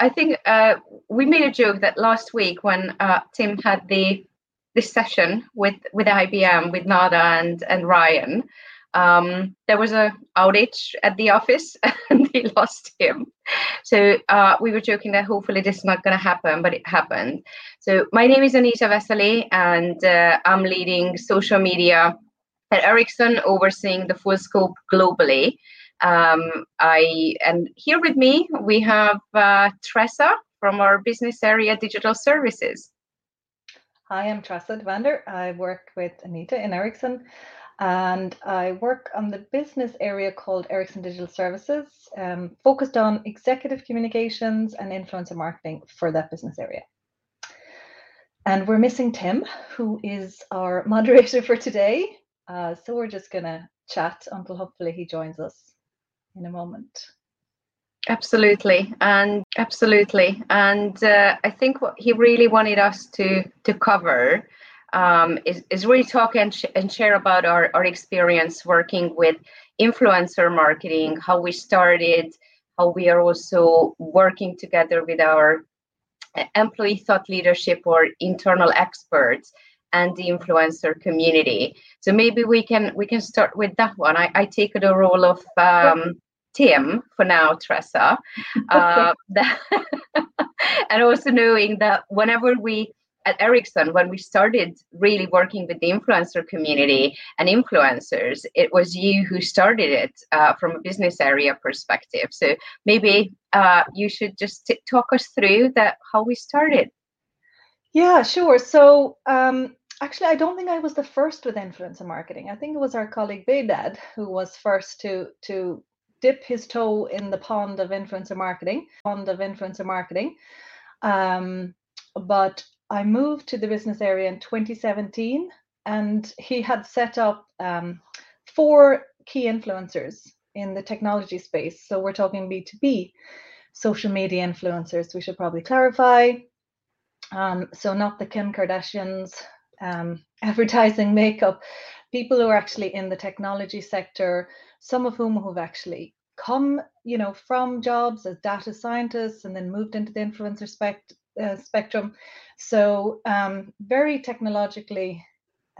I think uh, we made a joke that last week when uh, Tim had the this session with with IBM with Nada and and Ryan, um, there was a outage at the office and they lost him. So uh, we were joking that hopefully this is not going to happen, but it happened. So my name is Anita Veszeli and uh, I'm leading social media at Ericsson, overseeing the full scope globally. Um, I and here with me we have uh, Treasa from our business area digital services. Hi, I'm Treasa Dovander. I work with Anita in Ericsson and I work on the business area called Ericsson Digital Services, um, focused on executive communications and influencer marketing for that business area. And we're missing Tim, who is our moderator for today. Uh, so we're just to chat until hopefully he joins us in a moment. Absolutely, and absolutely, and uh, I think what he really wanted us to to cover um, is, is really talk and, sh- and share about our, our experience working with influencer marketing, how we started, how we are also working together with our employee thought leadership or internal experts and the influencer community. So maybe we can we can start with that one. I, I take the role of um, Tim for now, Treasa, uh, that, and also knowing that whenever we at Ericsson, when we started really working with the influencer community and influencers, it was you who started it uh, from a business area perspective. So maybe uh, you should just t- talk us through that how we started. Yeah, sure. So um, actually, I don't think I was the first with influencer marketing. I think it was our colleague Baydad who was first to to dip his toe in the pond of influencer marketing. Pond of influencer marketing. Um, but I moved to the business area in 2017, and he had set up um, four key influencers in the technology space. So we're talking B2B, social media influencers, we should probably clarify. Um, so, not the Kim Kardashians, um, advertising, makeup, people who are actually in the technology sector, some of whom have actually come, you know, from jobs as data scientists and then moved into the influencer spect- uh, spectrum. So um, very technologically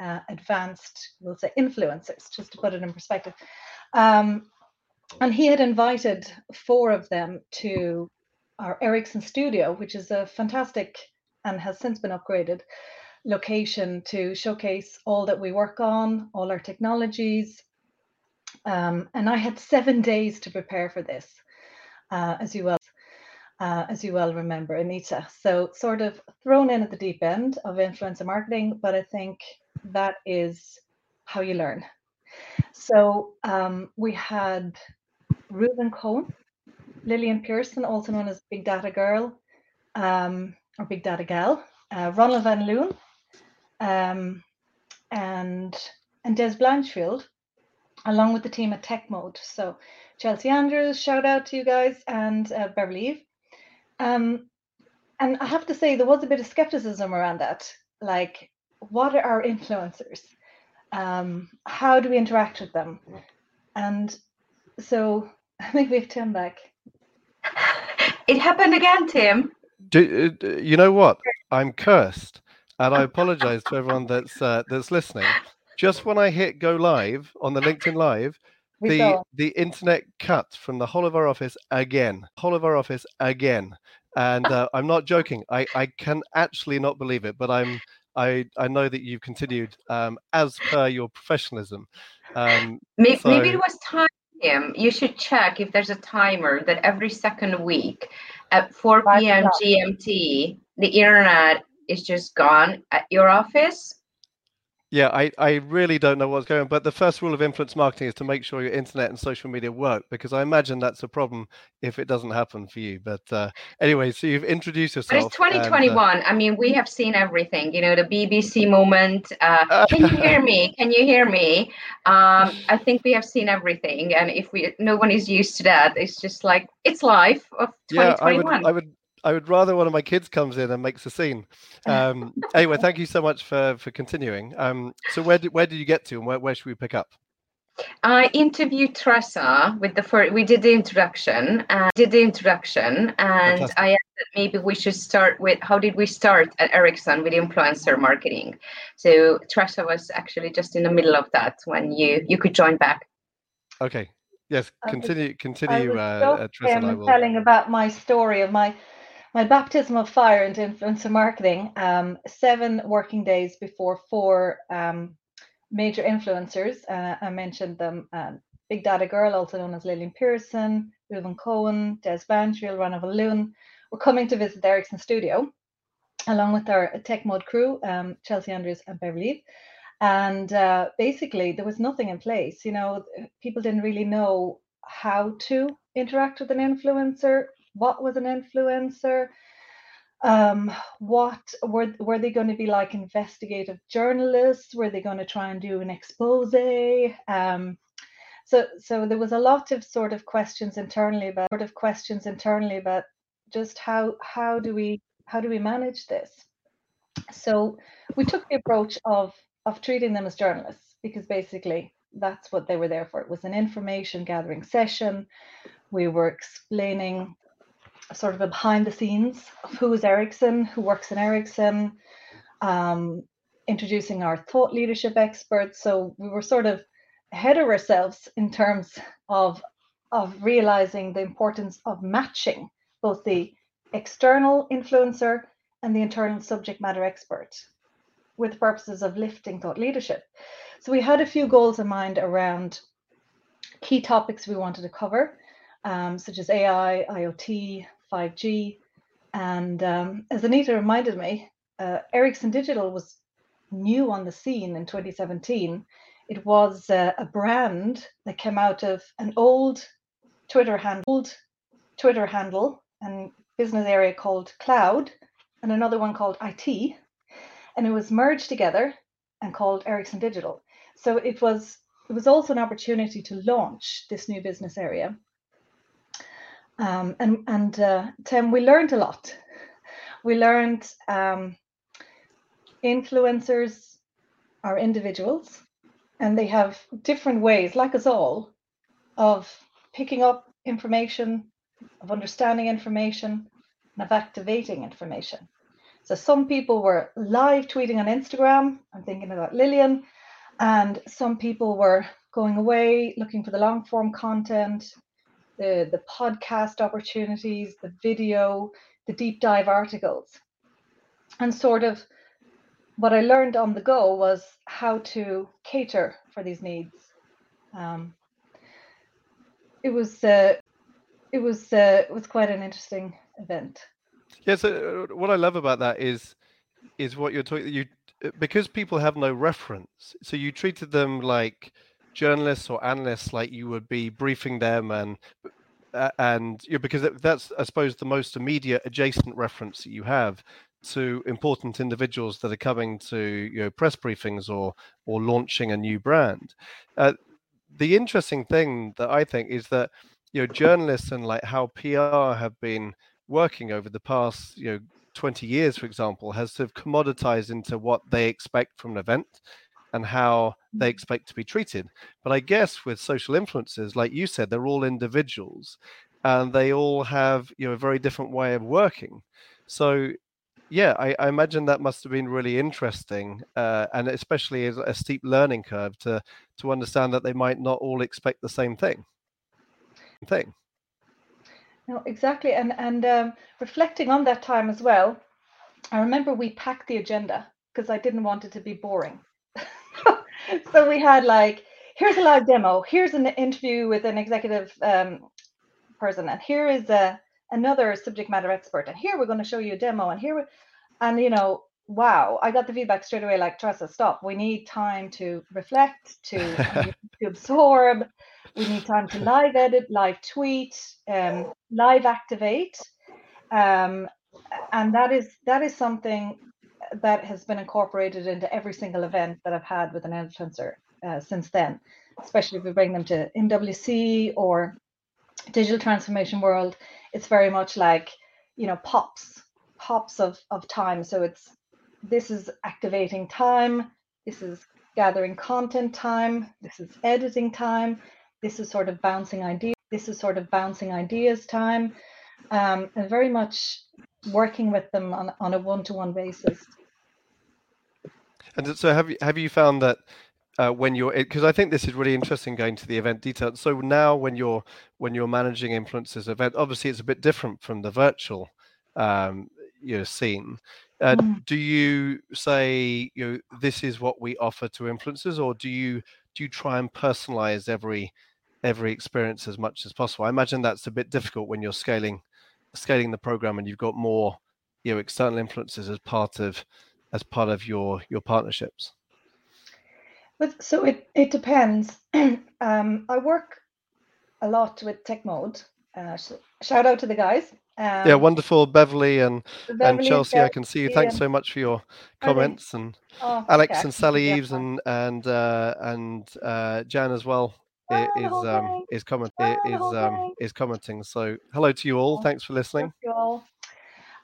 uh, advanced, we'll say influencers, just to put it in perspective. Um, and he had invited four of them to our Ericsson studio, which is a fantastic and has since been upgraded location to showcase all that we work on, all our technologies. Um, and I had seven days to prepare for this, uh, as you well uh, as you well remember, Anita. So, sort of thrown in at the deep end of influencer marketing, but I think that is how you learn. So, um, we had Reuven Cohen, Lillian Pierson, also known as Big Data Girl um, or Big Data Gal, uh, Ronald Van Loon, um, and and Des Blanchfield, along with the team at Tech Mode. So Chelsea Andrews, shout out to you guys, and uh, Beverly Eve. Um, and I have to say, there was a bit of skepticism around that. Like, what are our influencers? Um, how do we interact with them? And so I think we have Tim back. It happened again, Tim. Do, uh, you know what? I'm cursed, and I apologize to everyone that's uh, that's listening. Just when I hit go live on the LinkedIn Live, the the internet cut from the whole of our office again whole of our office again. And uh, i'm not joking. I i can actually not believe it but i'm i i know that you've continued um, as per your professionalism. Um, maybe, so... maybe it was time him you should check if there's a timer that every second week at 4 p.m gmt the internet is just gone at your office yeah, I, I really don't know what's going on. But the first rule of influence marketing is to make sure your internet and social media work because I imagine that's a problem if it doesn't happen for you. But uh, anyway, so you've introduced yourself. But it's 2021. And, uh, I mean, we have seen everything, you know, the BBC moment. Uh, can you hear me? Can you hear me? Um, I think we have seen everything. And if we no one is used to that, it's just like, it's life of 2021. Yeah, I would, I would I would rather one of my kids comes in and makes a scene. Um, anyway, thank you so much for for continuing. Um, so where did where did you get to, and where, where should we pick up? I interviewed Tressa with the first. We did the introduction. Uh, did the introduction, and Fantastic. I asked that maybe we should start with how did we start at Ericsson with influencer marketing? So Treasa was actually just in the middle of that when you you could join back. Okay. Yes. Continue. Continue. I uh, Treasa, I will... telling about my story of my my baptism of fire into influencer marketing. Um, seven working days before four um, major influencers. Uh, I mentioned them. Um, Big Data Girl, also known as Lillian Pierson, Reuven Cohen, Des Banfield, Rana Loon, were coming to visit the Ericsson studio, along with our Tech Mode crew, um, Chelsea Andrews and Beverly. And uh, basically, there was nothing in place. You know, people didn't really know how to interact with an influencer, what was an influencer, um, what were were they going to be like investigative journalists? Were they going to try and do an expose? Um, so so there was a lot of sort of questions internally about sort of questions internally about just how how do we how do we manage this so we took the approach of of treating them as journalists because basically that's what they were there for it was an information gathering session we were explaining sort of a behind the scenes of who is ericsson who works in ericsson um, introducing our thought leadership experts so we were sort of ahead of ourselves in terms of of realizing the importance of matching both the external influencer and the internal subject matter expert with purposes of lifting thought leadership. So we had a few goals in mind around key topics we wanted to cover, um, such as AI, IoT, 5G. And um, as Anita reminded me, uh, Ericsson Digital was new on the scene in 2017 it was uh, a brand that came out of an old Twitter handle, Twitter handle and business area called Cloud, and another one called IT, and it was merged together and called Ericsson Digital. So it was it was also an opportunity to launch this new business area. Um, and and uh, Tim, we learned a lot. We learned um, influencers are individuals and they have different ways, like us all, of picking up information, of understanding information, and of activating information. So some people were live tweeting on Instagram. I'm thinking about Lillian, and some people were going away looking for the long form content, the the podcast opportunities, the video, the deep dive articles, and sort of what I learned on the go was how to cater for these needs. Um, it was uh, it was uh, it was quite an interesting event. Yeah. So uh, what I love about that is is what you're talking. You because people have no reference, so you treated them like journalists or analysts, like you would be briefing them and uh, and you know, because that's I suppose the most immediate adjacent reference that you have to important individuals that are coming to you know press briefings or or launching a new brand. Uh, the interesting thing that I think is that you know journalists and like how PR have been working over the past you know 20 years, for example, has sort of commoditized into what they expect from an event and how they mm. expect to be treated. But I guess with social influences, like you said, they're all individuals and they all have you know a very different way of working. So yeah, I, I, imagine that must have been really interesting, uh, and especially as a steep learning curve to to understand that they might not all expect the same thing. Thing. No, exactly, and and um, reflecting on that time as well, I remember we packed the agenda because I didn't want it to be boring. so we had like, here's a live demo, here's an interview with an executive um, person, and here is a another subject matter expert and here we're going to show you a demo and here and you know wow i got the feedback straight away like Treasa stop. We need time to reflect to, to absorb we need time to live edit live tweet um, live activate um, and that is that is something that has been incorporated into every single event that i've had with an influencer uh, since then especially if we bring them to mwc or digital transformation world it's very much like you know pops pops of of time. So it's this is activating time this is gathering content time this is editing time this is sort of bouncing ideas this is sort of bouncing ideas time. Um, and very much working with them on, on a one-to-one basis. And so have you have you found that uh, when you're because I think this is really interesting going to the event detail. So now when you're when you're managing influencers event, obviously it's a bit different from the virtual um, you know scene. Uh, mm. Do you say you know this is what we offer to influencers, or do you do you try and personalize every every experience as much as possible? I imagine that's a bit difficult when you're scaling scaling the program and you've got more you know external influences as part of as part of your your partnerships. So it it depends. um, I work a lot with Tech Mode. Uh, shout out to the guys. Um, yeah, wonderful, Beverly and Beverly and Chelsea. I can see you. Thanks so much for your comments and oh, Alex okay. and Sally Eaves and and uh, and uh, Jan as well is um, is comment is um, is commenting. So hello to you all. Thanks for listening. you all.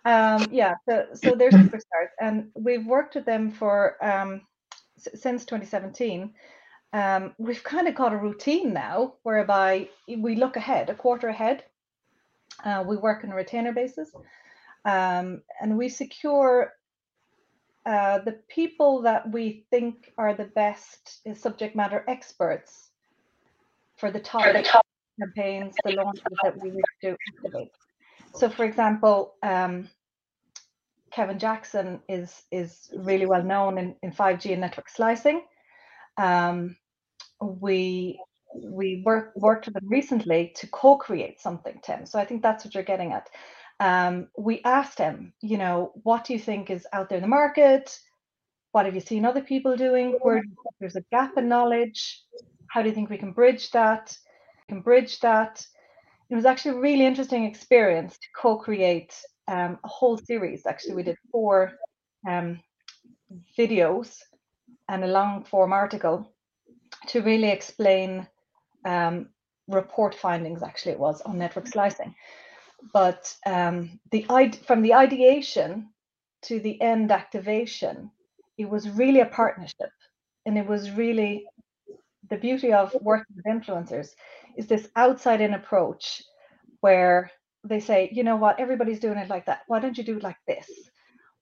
Um, yeah, so so they're superstars, and we've worked with them for um, since 2017. Um, we've kind of got a routine now whereby we look ahead, a quarter ahead. Uh, we work on a retainer basis, um, and we secure uh, the people that we think are the best subject matter experts for the top, the top campaigns, the launches that we wish to activate. So, for example, um, Kevin Jackson is is really well known in, in 5G and network slicing. Um, we we work, worked with them recently to co-create something, Tim. So I think that's what you're getting at. Um, we asked him, you know, what do you think is out there in the market? What have you seen other people doing? Where there's a gap in knowledge? How do you think we can bridge that? We can bridge that. It was actually a really interesting experience to co-create um, a whole series. Actually, we did four um, videos and a long form article to really explain um, report findings. Actually, it was on network slicing. But um, the from the ideation to the end activation, it was really a partnership, and it was really the beauty of working with influencers is this outside in approach where they say, you know what, everybody's doing it like that. Why don't you do it like this?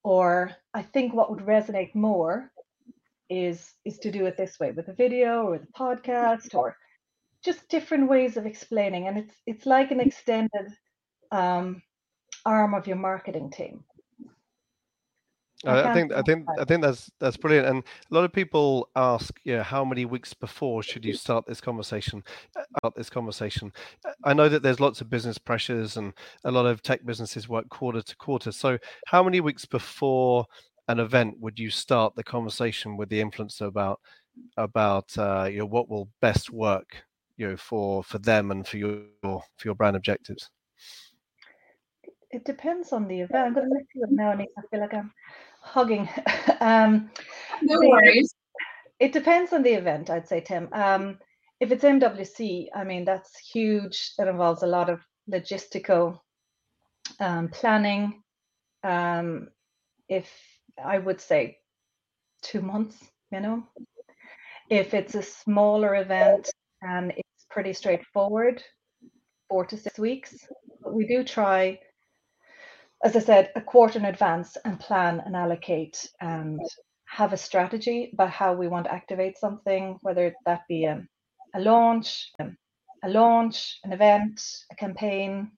Or I think what would resonate more is is to do it this way with a video or with a podcast or just different ways of explaining. And it's it's like an extended um, arm of your marketing team. I, I think I think I think that's that's brilliant. And a lot of people ask, you know, how many weeks before should you start this conversation? About uh, this conversation, I know that there's lots of business pressures, and a lot of tech businesses work quarter to quarter. So, how many weeks before an event would you start the conversation with the influencer about about uh, you know what will best work, you know, for for them and for your for your brand objectives? It depends on the event. I'm going to let you know, I feel like I'm hugging. um, no the, worries. It depends on the event, I'd say, Tim. Um, if it's MWC, I mean, that's huge. That involves a lot of logistical um, planning. Um, if I would say two months minimum. If it's a smaller event and it's pretty straightforward, four to six weeks. But we do try as I said, a quarter in advance and plan and allocate and have a strategy about how we want to activate something, whether that be a, a launch, a launch, an event, a campaign.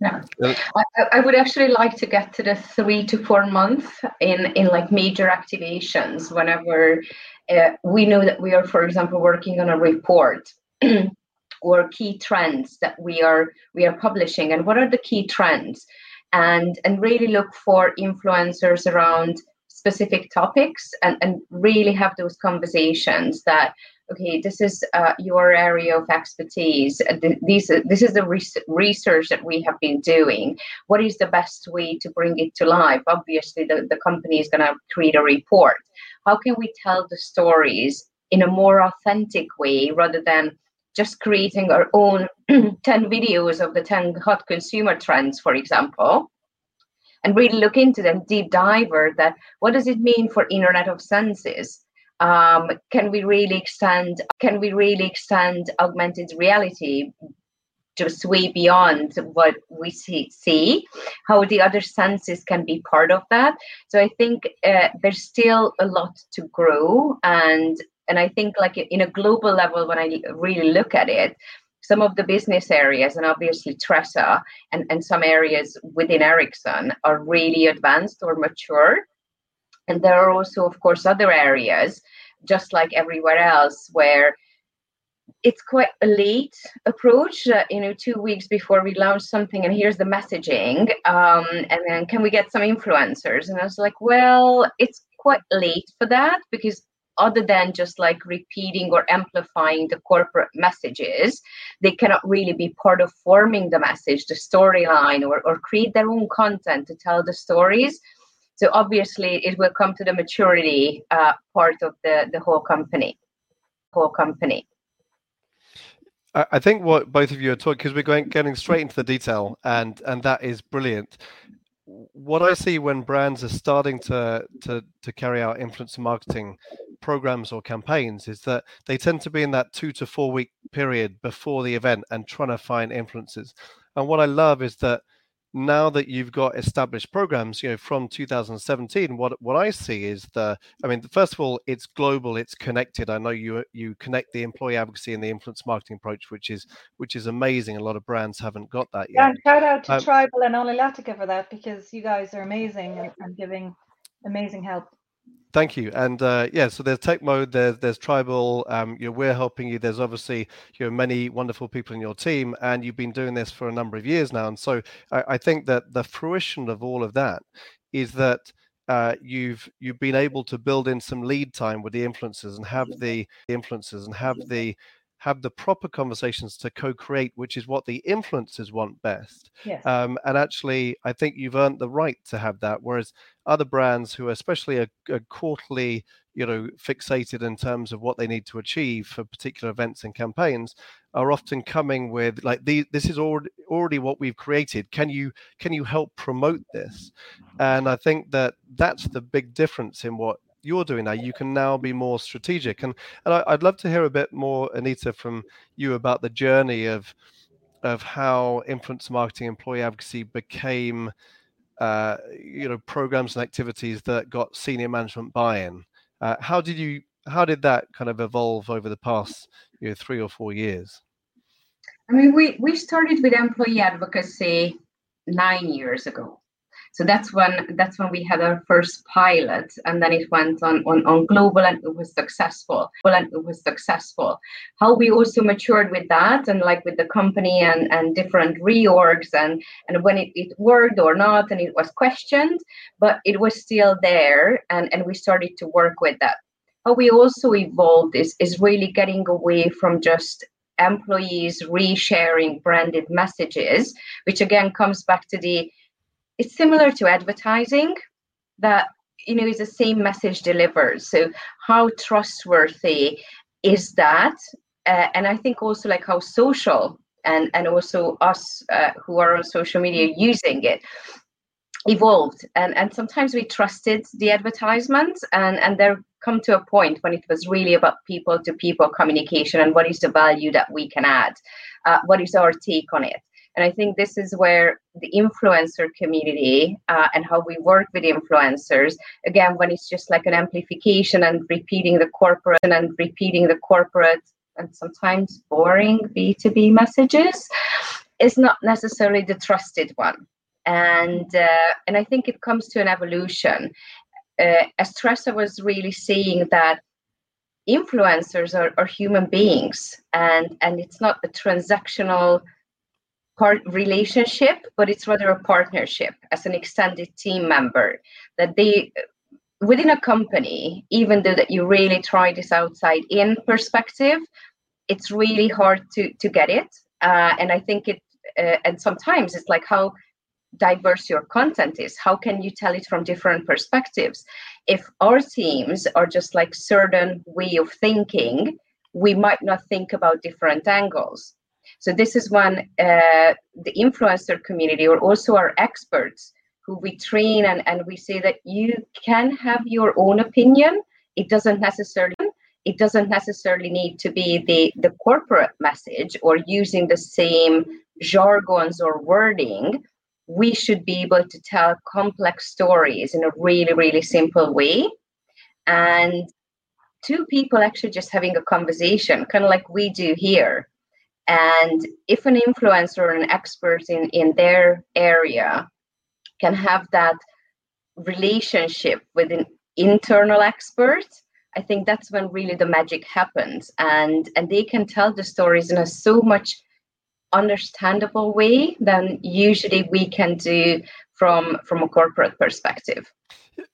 Yeah, I, I, would actually like to get to the three to four months in in like major activations. Whenever uh, we know that we are, for example, working on a report or key trends that we are we are publishing and what are the key trends? And and really look for influencers around specific topics and, and really have those conversations that okay this is uh, your area of expertise. This, this is the research that we have been doing. What is the best way to bring it to life? Obviously the, the company is going to create a report. How can we tell the stories in a more authentic way rather than just creating our own 10 videos of the 10 hot consumer trends, for example, and really look into them, deep diver that what does it mean for Internet of Senses? Um, can we really extend can we really extend augmented reality just way beyond what we see, see how the other senses can be part of that so i think uh, there's still a lot to grow and and i think like in a global level when i really look at it some of the business areas and obviously Treasa and, and some areas within Ericsson are really advanced or mature. And there are also, of course, other areas, just like everywhere else, where it's quite a late approach uh, you know two weeks before we launch something and here's the messaging um, and then can we get some influencers and i was like well it's quite late for that because other than just like repeating or amplifying the corporate messages they cannot really be part of forming the message the storyline or, or create their own content to tell the stories so obviously it will come to the maturity uh, part of the the whole company whole company I think what both of you are talking because we're going getting straight into the detail, and and that is brilliant. What I see when brands are starting to to to carry out influencer marketing programs or campaigns is that they tend to be in that two to four week period before the event and trying to find influencers. And what I love is that now that you've got established programs, you know, from 2017, what what I see is the, I mean, first of all, it's global, it's connected. I know you you connect the employee advocacy and the influence marketing approach, which is which is amazing. A lot of brands haven't got that yet. Yeah, and shout out to um, Tribal and Olelatica for that because you guys are amazing and, and giving amazing help. Thank you. And uh, yeah, so there's tech mode, there's there's tribal. Um, you know, we're helping you. There's obviously you know many wonderful people in your team, and you've been doing this for a number of years now. And so I, I think that the fruition of all of that is that uh, you've you've been able to build in some lead time with the influencers and have the influencers and have the have the proper conversations to co-create, which is what the influencers want best. Yes. Um, and actually, I think you've earned the right to have that. Whereas other brands who are especially a, a quarterly, you know, fixated in terms of what they need to achieve for particular events and campaigns, are often coming with like the, this is already already what we've created. Can you can you help promote this? And I think that that's the big difference in what you're doing now, you can now be more strategic. And and I, would love to hear a bit more, Anita, from you about the journey of of how influence marketing, employee advocacy became, uh, you know, programs and activities that got senior management buy-in. Uh, how did you? How did that kind of evolve over the past you know, three or four years? I mean, we we started with employee advocacy nine years ago so that's when that's when we had our first pilot and then it went on on, on global and it was successful well and it was successful. How we also matured with that and like with the company and and different reorgs and and when it, it worked or not and it was questioned but it was still there and and we started to work with that. How we also evolved is is really getting away from just employees resharing branded messages which again comes back to the it's similar to advertising that you know is the same message delivered. So how trustworthy is that? Uh, and i think also like how social and and also us uh, who are on social media using it evolved. And and sometimes we trusted the advertisements and and there come to a point when it was really about people to people communication and what is the value that we can add uh, what is our take on it and I think this is where the influencer community uh, and how we work with influencers, again, when it's just like an amplification and repeating the corporate and repeating the corporate and sometimes boring B2B messages, is not necessarily the trusted one. And uh, and I think it comes to an evolution. Uh, as Treasa was really saying that influencers are, are human beings and and it's not a transactional part relationship, but it's rather a partnership as an extended team member that they within a company, even though that you really try this outside in perspective, it's really hard to to get it. Uh, and I think it uh, and sometimes it's like how diverse your content is. How can you tell it from different perspectives? If our teams are just like certain way of thinking we might not think about different angles so this is when uh, the influencer community or also our experts who we train and, and we say that you can have your own opinion. It doesn't necessarily it doesn't necessarily need to be the, the corporate message or using the same jargons or wording. We should be able to tell complex stories in a really really simple way. And two people actually just having a conversation kind of like we do here and if an influencer or an expert in in their area can have that relationship with an internal expert i think that's when really the magic happens and and they can tell the stories in a so much understandable way than usually we can do from from a corporate perspective.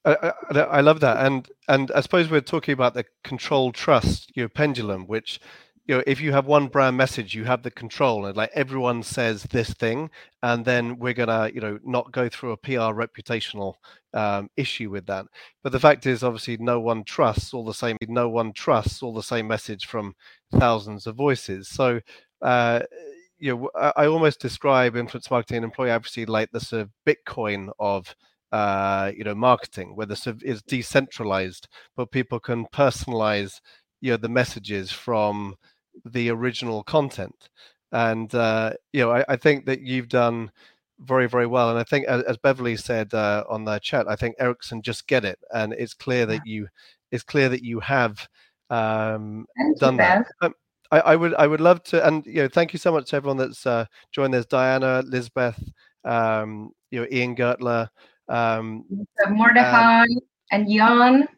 I, I, I, love that, and and I suppose we're talking about the control trust, pendulum, which you know if you have one brand message, you have the control, and like everyone says this thing, and then we're gonna you know not go through a PR reputational um, issue with that. But the fact is, obviously, no one trusts all the same. No one trusts all the same message from thousands of voices. So. Uh, you know, I almost describe influence marketing and employee advocacy like the sort of Bitcoin of uh, you know marketing, where of is decentralized, but people can personalize you know the messages from the original content. And uh, you know, I, I think that you've done very very well and i think as, beverly said uh, on the chat i think ericsson just get it and it's clear that you it's clear that you have um, done that um, I, I, would I would love to, and you know, thank you so much to everyone that's uh, joined. There's Diana, Lisbeth, um, you know, Ian Gertler, um, Mordechai, and Jan.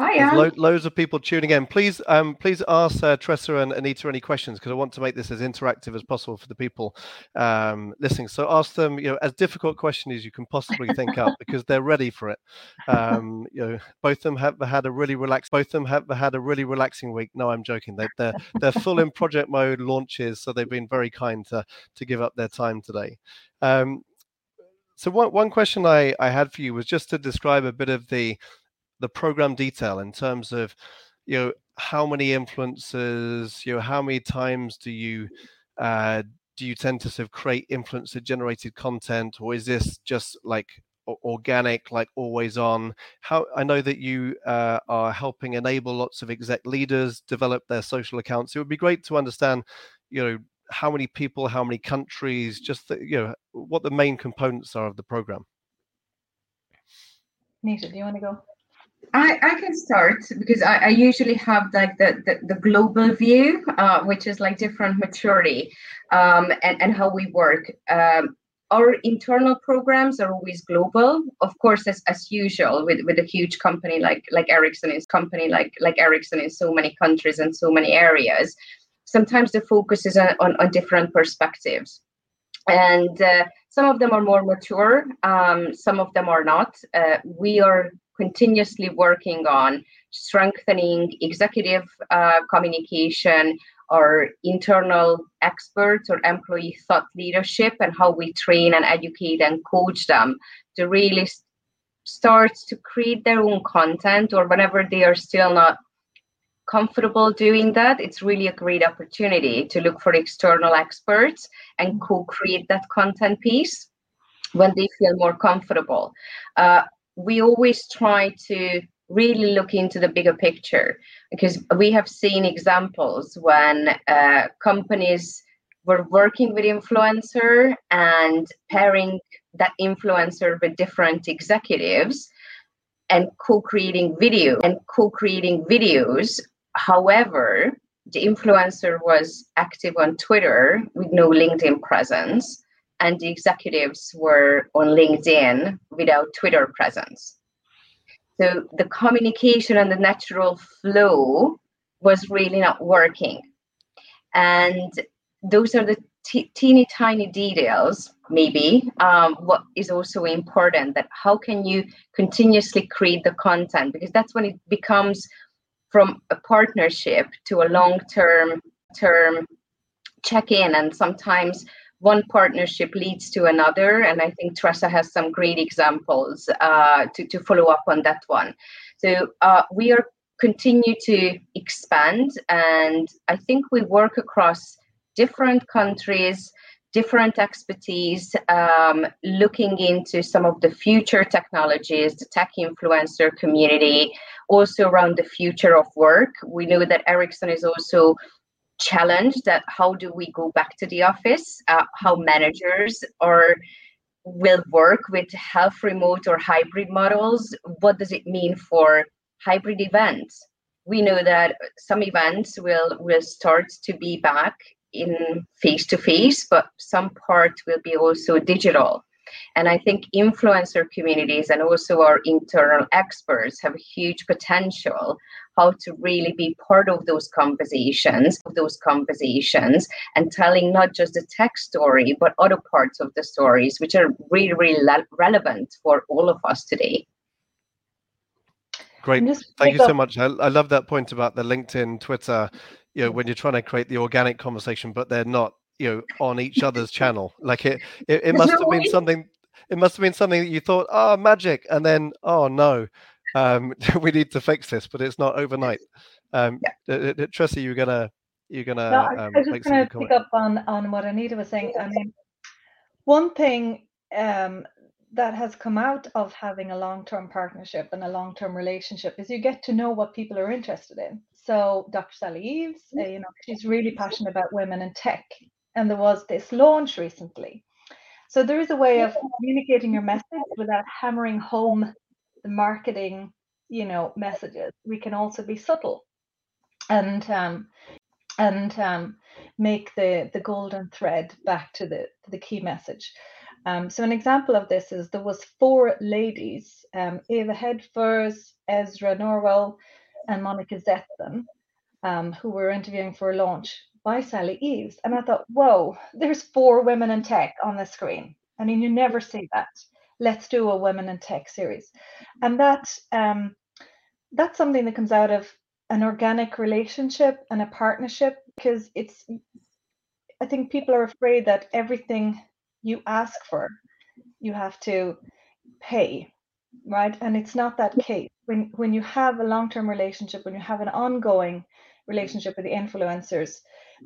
Hi, lo- loads of people tuning in. Please, um, please ask uh, Treasa and Anita any questions because I want to make this as interactive as possible for the people um, listening. So ask them, you know, as difficult questions as you can possibly think up because they're ready for it. Um, you know, both of them have had a really relaxed. Both of them have had a really relaxing week. No, I'm joking. They, they're they're full in project mode launches, so they've been very kind to to give up their time today. Um, so one one question I I had for you was just to describe a bit of the the program detail in terms of you know how many influencers you know how many times do you uh, do you tend to sort of create influencer generated content or is this just like organic like always on? How i know that you uh, are helping enable lots of exec leaders develop their social accounts. It would be great to understand you know how many people how many countries just the, you know what the main components are of the program. Nita, do you want to go I, I can start because I, I usually have like the, the, the global view, uh, which is like different maturity um, and, and how we work. Um, our internal programs are always global, of course, as, as usual with, with a huge company like like Ericsson is company like like Ericsson in so many countries and so many areas. Sometimes the focus is on, on, on different perspectives. And uh, some of them are more mature, um, some of them are not. Uh, we are continuously working on strengthening executive uh, communication or internal experts or employee thought leadership and how we train and educate and coach them to really start to create their own content or whenever they are still not comfortable doing that it's really a great opportunity to look for external experts and co-create that content piece when they feel more comfortable. Uh, we always try to really look into the bigger picture because we have seen examples when uh, companies were working with influencer and pairing that influencer with different executives and co-creating video and co-creating videos. However the influencer was active on twitter with no linkedin presence and the executives were on LinkedIn without Twitter presence. So the communication and the natural flow was really not working. And those are the t- teeny tiny details, maybe. Um, what is also important that how can you continuously create the content? Because that's when it becomes from a partnership to a long term term check in and sometimes one partnership leads to another. And I think Treasa has some great examples uh, to, to follow up on that one. So uh, we are continue to expand and I think we work across different countries, different expertise, um, looking into some of the future technologies, the tech influencer community, also around the future of work. We know that Ericsson is also challenge that how do we go back to the office? Uh, how managers are will work with half remote or hybrid models? What does it mean for hybrid events? We know that some events will will start to be back in face to face but some part will be also digital and I think influencer communities and also our internal experts have huge potential how to really be part of those conversations, of those conversations, and telling not just the tech story, but other parts of the stories, which are really, really le- relevant for all of us today. Great. Thank you so much. I, I love that point about the LinkedIn, Twitter, you know, when you're trying to create the organic conversation, but they're not you know on each other's channel. Like it it, it must have been something it must have been something that you thought oh magic and then oh no um, we need to fix this but it's not overnight. Um yeah. Tracy you're gonna you're gonna no, I, um, I was just gonna pick up on on what Anita was saying. I mean one thing um that has come out of having a long-term partnership and a long-term relationship is you get to know what people are interested in. So Dr. Sally Eaves, uh, you know, she's really passionate about women in tech and there was this launch recently. So there is a way of communicating your message without hammering home the marketing, you know, messages. We can also be subtle and um, and um, make the the golden thread back to the the key message. Um, so an example of this is there was four ladies, um, Eva Hedfors, Ezra Norwell, and Monica Zethzon, um, who were interviewing for a launch by Sally Eaves. And I thought, whoa, there's four women in tech on the screen. I mean, you never see that. Let's do a women in tech series. And that um, that's something that comes out of an organic relationship and a partnership because it's I think people are afraid that everything you ask for, you have to pay, right? And it's not that case. When when you have a long-term relationship, when you have an ongoing relationship with the influencers,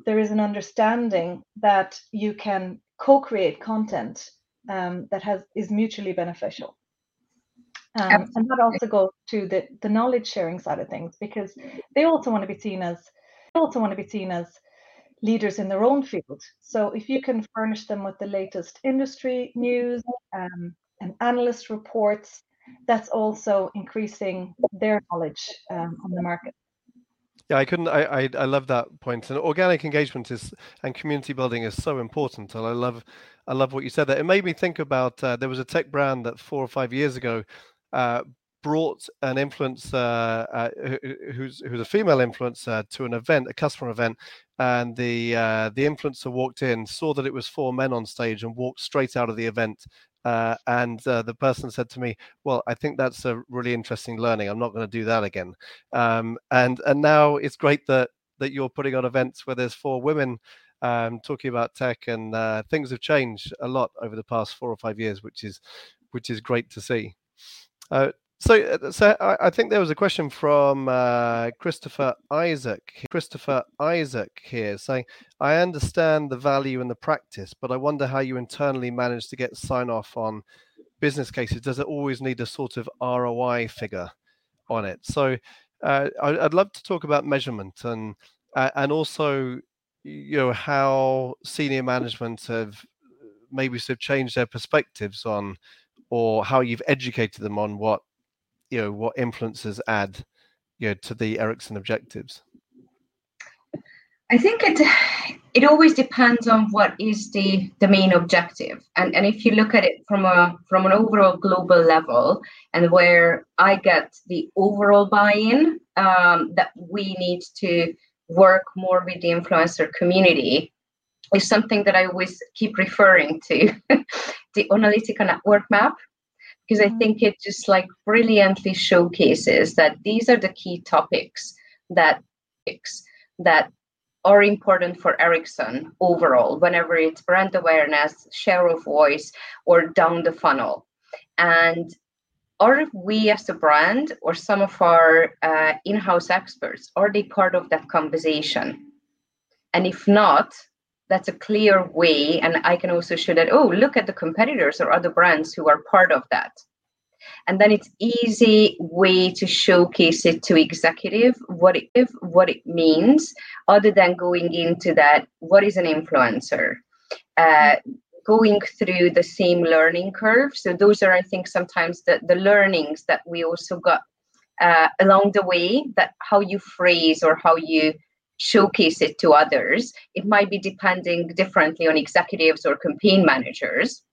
there is an understanding that you can co-create content um, that has is mutually beneficial. Um, and that also goes to the, the knowledge sharing side of things because they also want to be seen as they also want to be seen as leaders in their own field. So if you can furnish them with the latest industry news um, and analyst reports, that's also increasing their knowledge um, on the market. Yeah, I couldn't. I, I I love that point. And organic engagement is and community building is so important. And I love I love what you said. That it made me think about. Uh, there was a tech brand that four or five years ago uh, brought an influencer uh, who's who's a female influencer to an event, a customer event, and the uh, the influencer walked in, saw that it was four men on stage, and walked straight out of the event uh, and uh, the person said to me, "Well, I think that's a really interesting learning. I'm not going to do that again." Um, and and now it's great that that you're putting on events where there's four women um, talking about tech, and uh, things have changed a lot over the past four or five years, which is which is great to see. So, uh, so I, I, think there was a question from uh, Christopher Isaac. Christopher Isaac here saying, "I understand the value and the practice, but I wonder how you internally manage to get sign off on business cases. Does it always need a sort of ROI figure on it?" So, uh, I, would love to talk about measurement and uh, and also, you know, how senior management have maybe sort of changed their perspectives on, or how you've educated them on what you know what influencers add you know to the Ericsson objectives? I think it it always depends on what is the the main objective, and and if you look at it from a from an overall global level, and where I get the overall buy-in um, that we need to work more with the influencer community is something that I always keep referring to, the analytical network map because I mm-hmm. think it just like brilliantly showcases that these are the key topics that that are important for Ericsson overall, whenever it's brand awareness, share of voice, or down the funnel. And are we as a brand or some of our uh, in-house experts, are they part of that conversation? And if not, that's a clear way and i can also show that oh look at the competitors or other brands who are part of that. And then it's easy way to showcase it to executive what it what it means other than going into that what is an influencer? Uh, going through the same learning curve. So those are i think sometimes the, the learnings that we also got uh, along the way that how you phrase or how you showcase it to others it might be depending differently on executives or campaign managers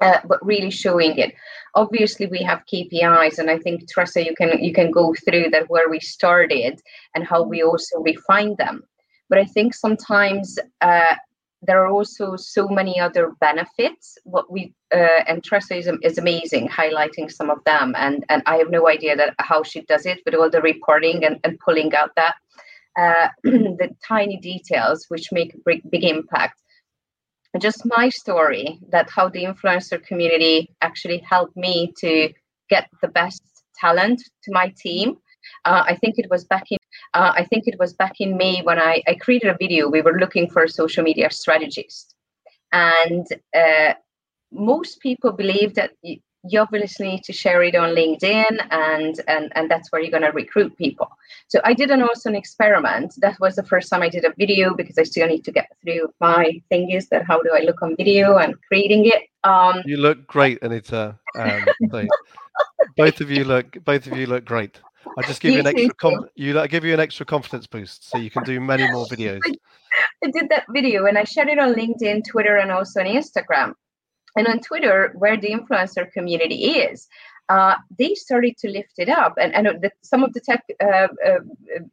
uh, but really showing it. Obviously, we have KPIs, and I think Treasa, you can you can go through that where we started and how we also refine them. But I think sometimes uh, there are also so many other benefits. What we uh, and Treasa is, is amazing, highlighting some of them, and and I have no idea that how she does it, but all the reporting and, and pulling out that uh, the tiny details which make a big, big impact. Just my story that how the influencer community actually helped me to get the best talent to my team. Uh, i think it was back in uh, i think it was back in may when I, I created a video. We were looking for a social media strategist. And uh, most people believe that you obviously need to share it on LinkedIn and and and that's where you're going to recruit people. So I did an an experiment. That was the first time I did a video because I still need to get through my thing is that how do I look on video and creating it. Um, you look great, Anita. Um, both of you look both of you look great. I just give you, you an extra com- you I give you an extra confidence boost so you can do many more videos. I did that video and I shared it on LinkedIn, Twitter, and also on Instagram and on Twitter, where the influencer community is, uh, they started to lift it up. And, and the, some of the tech uh, uh,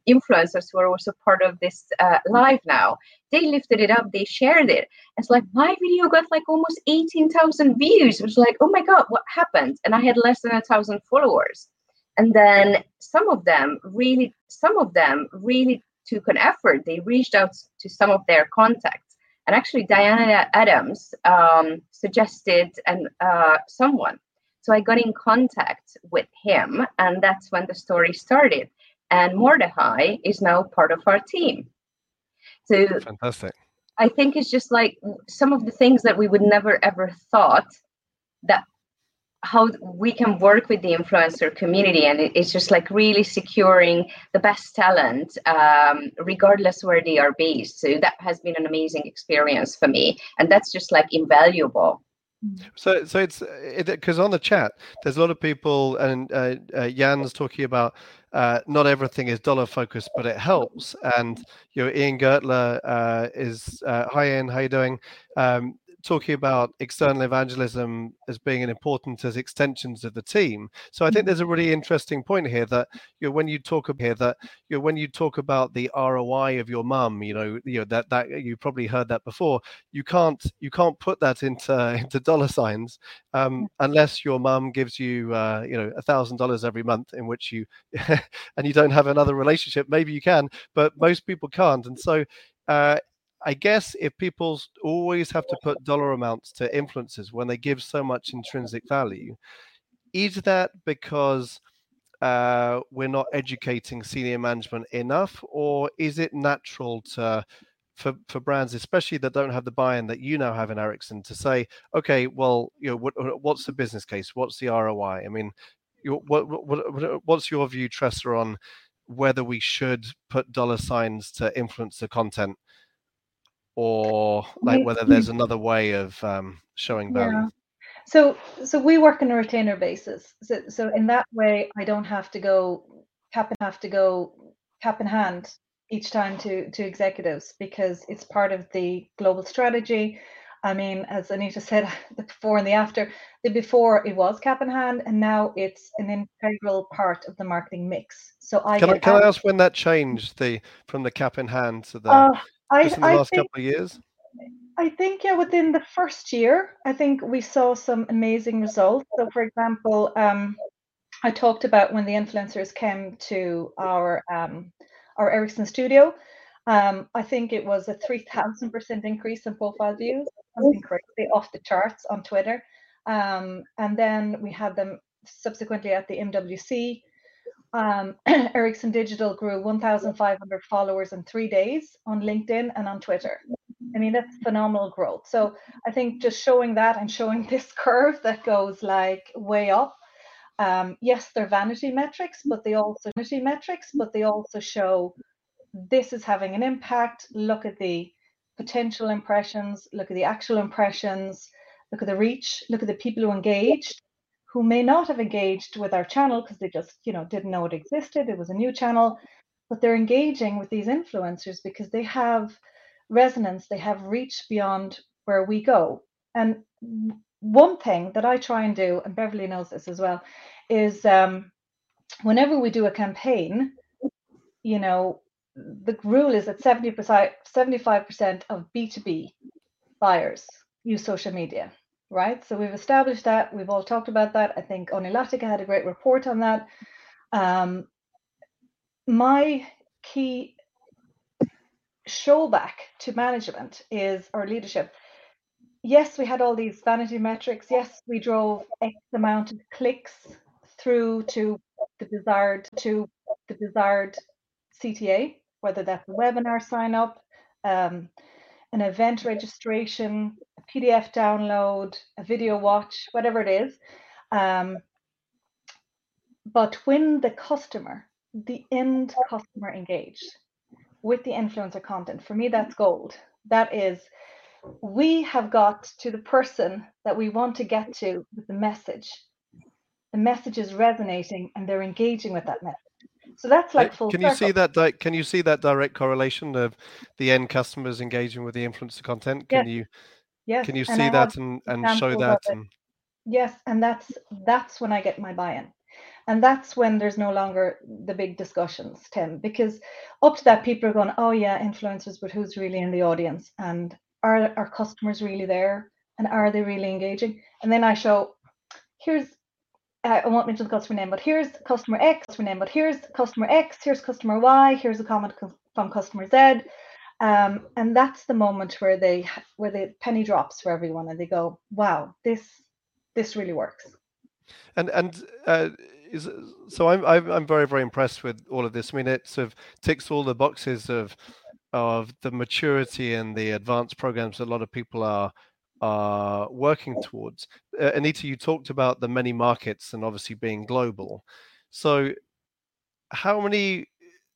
influencers who are also part of this uh, live now, they lifted it up, they shared it. It's like my video got like almost 18,000 views. It was like, oh my God, what happened? And I had less than a thousand followers. And then some of them really, some of them really took an effort. They reached out to some of their contacts and actually, Diana Adams um, suggested and uh, someone. So I got in contact with him, and that's when the story started. And Mordechai is now part of our team. So fantastic. I think it's just like some of the things that we would never ever thought that how we can work with the influencer community and it's just like really securing the best talent um, regardless where they are based so that has been an amazing experience for me and that's just like invaluable so so it's because it, on the chat there's a lot of people and uh, uh, jan's talking about uh, not everything is dollar focused, but it helps. And you know, Ian Gertler uh, is uh, hi Ian, how you doing? Um, talking about external evangelism as being an important as extensions of the team. So I think mm-hmm. there's a really interesting point here that you know when you talk about here that you know when you talk about the ROI of your mum, you know, you know that that you probably heard that before. You can't you can't put that into into dollar signs um, unless your mum gives you uh, you know a thousand dollars every month in which you and you don't have another relationship. Maybe you can, but most people can't. And so uh, I guess if people always have to put dollar amounts to influencers when they give so much intrinsic value, is that because uh, we're not educating senior management enough, or is it natural to for, for brands, especially that don't have the buy-in that you now have in Ericsson, to say, okay, well, you know, what, what's the business case? What's the ROI? I mean, what, what, what's your view, Treasa, on whether we should put dollar signs to influence the content or like whether there's another way of um, showing value. Yeah. So, so we work on a retainer basis. So, so in that way, I don't have to go cap and have to go cap in hand each time to to executives because it's part of the global strategy. I mean, as Anita said, the before and the after. The before it was cap in hand, and now it's an integral part of the marketing mix. So I can I, can I ask when that changed the from the cap in hand to the uh, I, in the I last think, couple of years? I think yeah, within the first year, I think we saw some amazing results. So, for example, um, I talked about when the influencers came to our um, our Ericsson studio. Um, I think it was a three thousand percent increase in profile views, something crazy off the charts on Twitter. Um, and then we had them subsequently at the MWC um, Ericsson Digital grew 1,500 followers in three days on LinkedIn and on Twitter. I mean, that's phenomenal growth. So I think just showing that and showing this curve that goes like way up um, yes, they're vanity metrics, but they also vanity metrics, but they also show this is having an impact. Look at the potential impressions, look at the actual impressions, look at the reach, look at the people who engaged, who may not have engaged with our channel because they just, you know, didn't know it existed. It was a new channel, but they're engaging with these influencers because they have resonance, they have reach beyond where we go. And one thing that I try and do, and Beverly knows this as well, is um, whenever we do a campaign, you know, the rule is that 70%, 75% of B2B buyers use social media, right? So we've established that. We've all talked about that. I think Onalytica had a great report on that. Um, my key showback to management is our leadership yes, we had all these vanity metrics. Yes, we drove X amount of clicks through to the desired to the desired CTA, whether that's a webinar sign up, um, an event registration, a PDF download, a video watch, whatever it is. Um, but when the customer, the end customer engaged with the influencer content, for me, that's gold. That is we have got to the person that we want to get to with the message. The message is resonating and they're engaging with that message. So that's like full. Can you see that? Di- can you see that direct correlation of the end customers engaging with the influencer content? Can yes. you? Yes. Can you see that and, and show that? And... Yes, and that's that's when I get my buy-in, and that's when there's no longer the big discussions, Tim, because up to that people are going, oh yeah, influencers, but who's really in the audience? And are our customers really there and are they really engaging? And then I show, here's, I won't mention the customer name, but here's customer X, customer name, but here's customer X, here's customer Y, here's a comment from customer Z. Um, and that's the moment where they where the penny drops for everyone and they go, wow, this this really works. And and uh, is, so I'm I'm very very impressed with all of this. I mean, it sort of ticks all the boxes of of the maturity and the advanced programs a lot of people are are working towards. Uh, Anita, you talked about the many markets and obviously being global. So, how many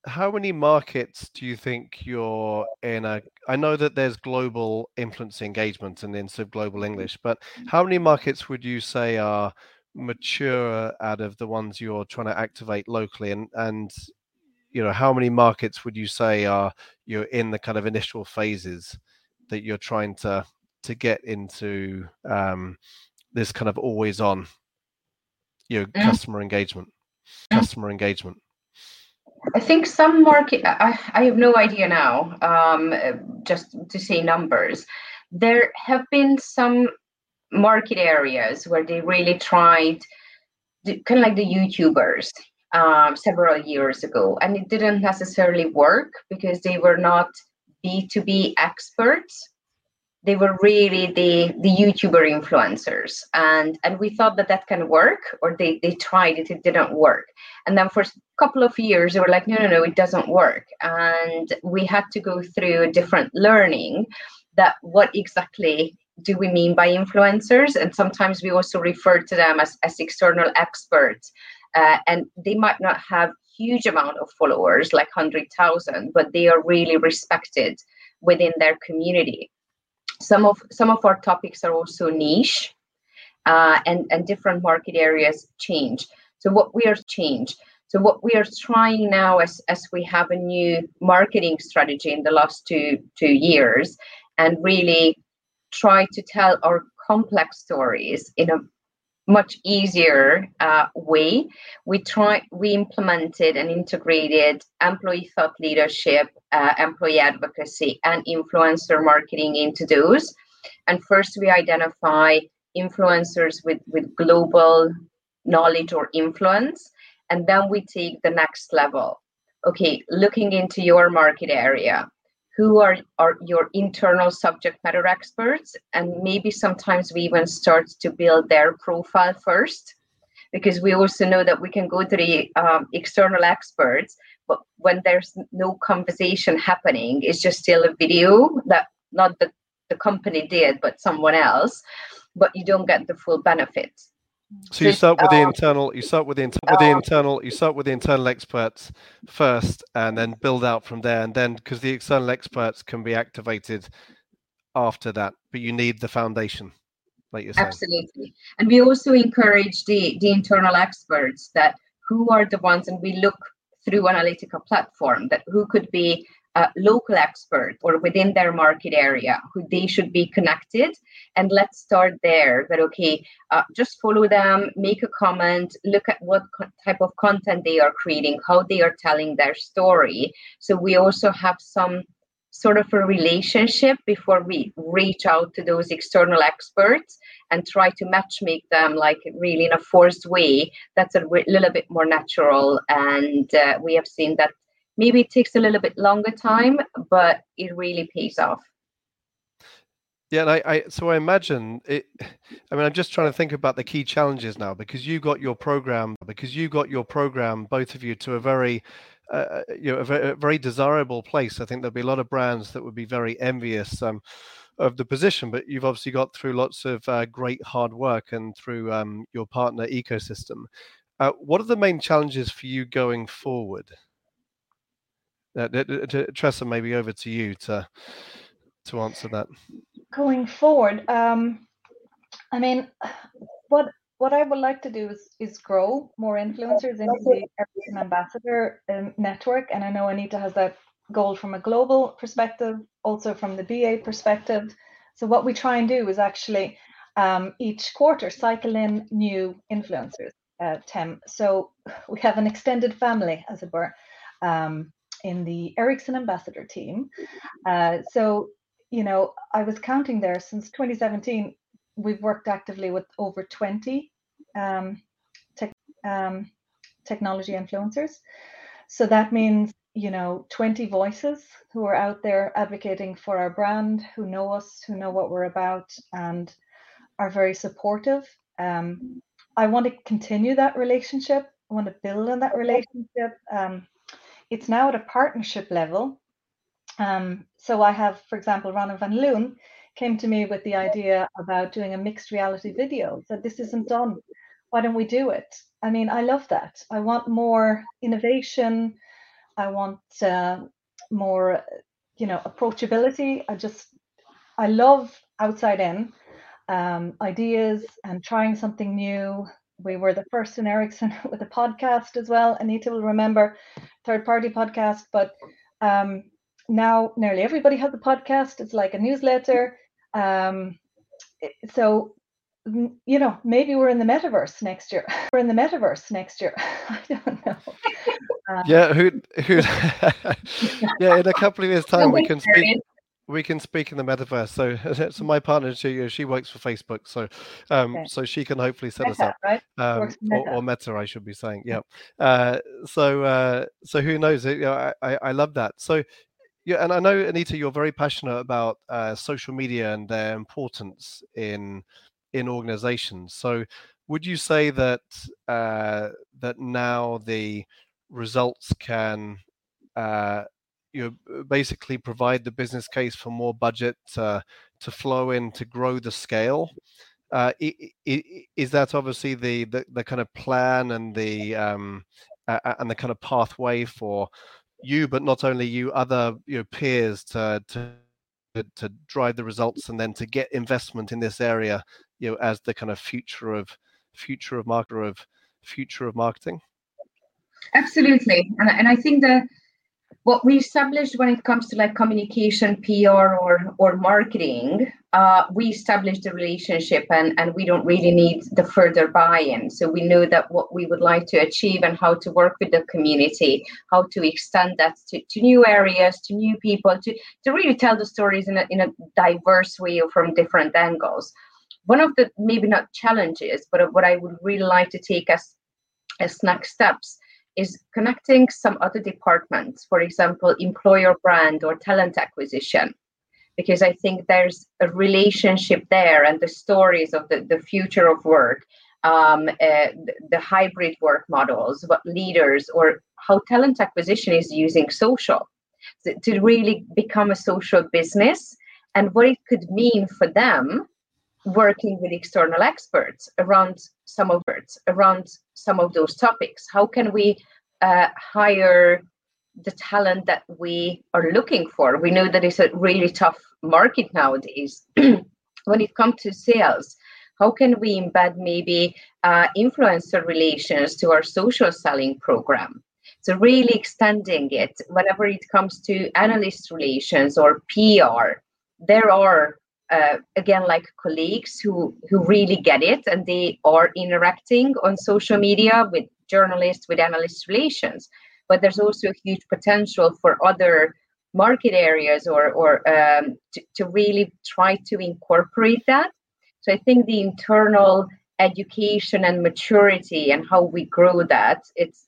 how many markets do you think you're in a i know that there's global influence engagement and in sub global english but how many markets would you say are mature out of the ones you're trying to activate locally and and you know how many markets would you say are you're in the kind of initial phases that you're trying to to get into um, this kind of always on you know mm. customer engagement mm. customer engagement I think some market, I, I have no idea now, um, just to say numbers. There have been some market areas where they really tried, kind of like the YouTubers, um, several years ago, and it didn't necessarily work because they were not B2B experts. They were really the the YouTuber influencers, and and we thought that that can work, or they they tried it, it didn't work, and then for a couple of years they were like, no, no, no, it doesn't work, and we had to go through different learning that what exactly do we mean by influencers? And sometimes we also refer to them as, as external experts. Uh, and they might not have huge amount of followers like 100000 but they are really respected within their community some of some of our topics are also niche uh, and and different market areas change. So what we are change so what we are trying now as as we have a new marketing strategy in the last two two years and really try to tell our complex stories in a much easier uh, way. We try we implemented and integrated employee thought leadership, uh, employee advocacy, and influencer marketing into those. And first, we identify influencers with with global knowledge or influence, and then we take the next level. Okay, looking into your market area, who are, are your internal subject matter experts and maybe sometimes we even start to build their profile first because we also know that we can go to the um, external experts but when there's no conversation happening it's just still a video that not the, the company did but someone else but you don't get the full benefit So you start with the internal. You start with the, inter- with the internal. You start with the internal experts first, and then build out from there. And then because the external experts can be activated after that, but you need the foundation, like you said. Absolutely, and we also encourage the the internal experts that who are the ones, and we look through analytical platform that who could be a local expert or within their market area who they should be connected. And let's start there that okay uh, just follow them make a comment look at what co- type of content they are creating how they are telling their story. So we also have some sort of a relationship before we reach out to those external experts and try to match make them like really in a forced way. That's a re- little bit more natural. And uh, we have seen that maybe it takes a little bit longer time but it really pays off yeah, and I, I, so I imagine it. I mean, I'm just trying to think about the key challenges now because you got your program because you got your program, both of you, to a very uh, uh, you know a very, a very, desirable place. I think there'll be a lot of brands that would be very envious um, of the position. But you've obviously got through lots of uh, great hard work and through um, your partner ecosystem. Uh, what are the main challenges for you going forward? Uh, Treasa, maybe over to you to to answer that. Going forward, um, I mean, what what I would like to do is, is grow more influencers into the Ericsson Ambassador um, network. And I know Anita has that goal from a global perspective, also from the BA perspective. So what we try and do is actually um, each quarter cycle in new influencers, uh, Tem. So we have an extended family, as it were, um, in the Ericsson Ambassador team. Uh, so, you know, I was counting there since 2017, we've worked actively with over 20 um, tech, um, technology influencers. So that means, you know, 20 voices who are out there advocating for our brand, who know us, who know what we're about, and are very supportive. Um, I want to continue that relationship. I want to build on that relationship. Um, it's now at a partnership level. Um, so I have, for example, Ronald van Loon came to me with the idea about doing a mixed reality video. That this isn't done. Why don't we do it? I mean, I love that. I want more innovation. I want uh, more, you know, approachability. I just, I love outside in um, ideas and trying something new. We were the first in Ericsson with a podcast as well. Anita will remember third party podcast, but um, now nearly everybody has a podcast. It's like a newsletter. Um, so you know, maybe we're in the metaverse next year. We're in the metaverse next year. I don't know. Yeah, who, who? yeah, in a couple of years' time, we can speak. We can speak in the metaverse. So, so my partner, she she works for Facebook, so um, okay. so she can hopefully set Meta, us up, right? um, Meta. Or, or, Meta, I should be saying. Yeah. Uh, so uh, so who knows? You know, I I love that. So yeah, and I know Anita, you're very passionate about uh, social media and their importance in in organizations. So, would you say that uh, that now the results can uh, you know, basically provide the business case for more budget to, to flow in to grow the scale? Uh, is that obviously the, the, the kind of plan and the um, uh, and the kind of pathway for you, but not only you, other you know, peers to, to to drive the results and then to get investment in this area you know as the kind of future of future of marketer of future of marketing absolutely and, and i think that what we established when it comes to like communication pr or or marketing uh, we established the relationship and and we don't really need the further buy-in. So we know that what we would like to achieve and how to work with the community how to extend that to, to new areas to new people to to really tell the stories in a, in a diverse way or from different angles. One of the maybe not challenges but what i would really like to take as as next steps is connecting some other departments, for example, employer brand or talent acquisition, because I think there's a relationship there and the stories of the, the future of work, um, uh, the, hybrid work models, what leaders or how talent acquisition is using social to, to really become a social business and what it could mean for them working with external experts around some of it around some of those topics. How can we uh, hire the talent that we are looking for? We know that it's a really tough market nowadays. when it comes to sales, how can we embed maybe uh, influencer relations to our social selling program? So really extending it whenever it comes to analyst relations or PR, there are uh, again like colleagues who who really get it and they are interacting on social media with journalists with analyst relations. But there's also a huge potential for other market areas or or um, to, to really try to incorporate that. So i think the internal education and maturity and how we grow that it's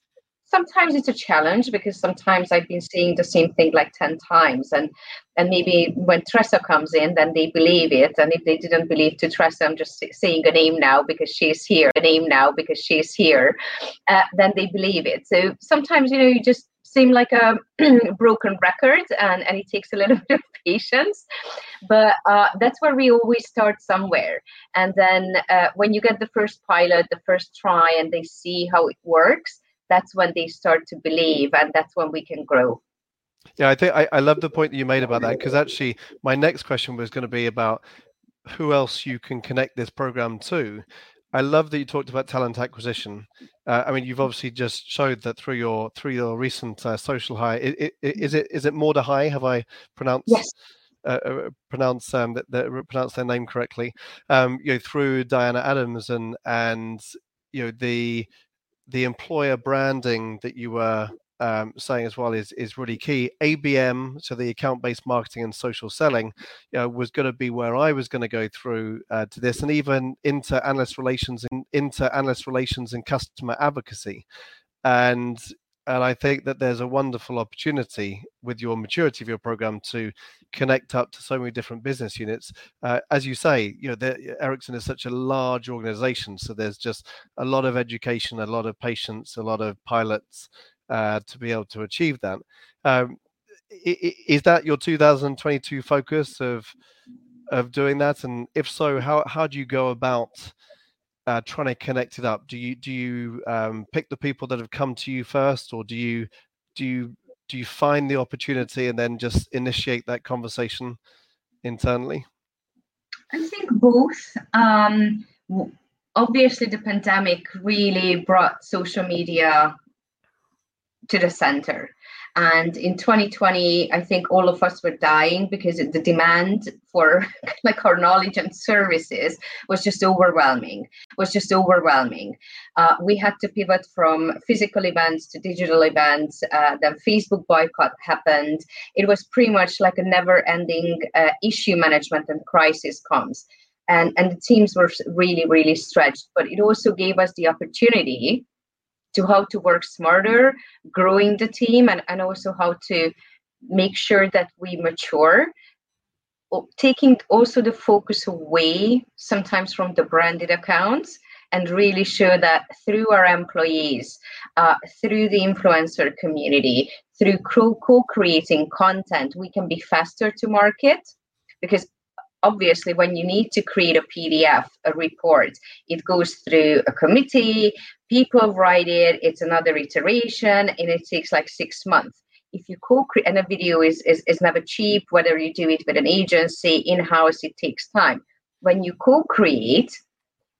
sometimes it's a challenge because sometimes I've been saying the same thing like 10 times and and maybe when Treasa comes in then they believe it and if they didn't believe to Treasa I'm just saying a name now because she's here a name now because she's here uh, then they believe it. So sometimes you know you just seem like a broken record and, and it takes a little bit of patience but uh, that's where we always start somewhere. And then uh, when you get the first pilot the first try and they see how it works that's when they start to believe and that's when we can grow yeah i think i, I love the point that you made about that because actually my next question was going to be about who else you can connect this program to I love that you talked about talent acquisition. Uh, I mean, you've obviously just showed that through your through your recent uh, social hire. It, it, is it is it Mordechai? Have I pronounced yes. uh, uh pronounce um, that, that pronounce their name correctly? Um, you know, through Diana Adams and and you know the the employer branding that you were um, saying as well is is really key. ABM, so the account-based marketing and social selling, you know, was going to be where I was going to go through uh, to this, and even into analyst relations and into analyst relations and customer advocacy, and and I think that there's a wonderful opportunity with your maturity of your program to connect up to so many different business units. Uh, as you say, you know, Ericsson is such a large organization, so there's just a lot of education, a lot of patience, a lot of pilots uh, to be able to achieve that. Um, is that your 2022 focus of of doing that? And if so, how how do you go about uh, trying to connect it up? Do you do you um, pick the people that have come to you first, or do you do you do you find the opportunity and then just initiate that conversation internally? I think both. Um, obviously, the pandemic really brought social media to the center. And in 2020, I think all of us were dying because the demand for like our knowledge and services was just overwhelming. Was just overwhelming. Uh, we had to pivot from physical events to digital events. Uh, then Facebook boycott happened. It was pretty much like a never-ending uh, issue management and crisis comes. And, and the teams were really, really stretched. But it also gave us the opportunity to how to work smarter, growing the team, and, and also how to make sure that we mature. Taking also the focus away sometimes from the branded accounts and really show that through our employees, uh, through the influencer community, through co creating content, we can be faster to market because obviously when you need to create a pdf a report it goes through a committee people write it it's another iteration and it takes like six months. If you co-create and a video is, is is never cheap whether you do it with an agency in-house it takes time. When you co-create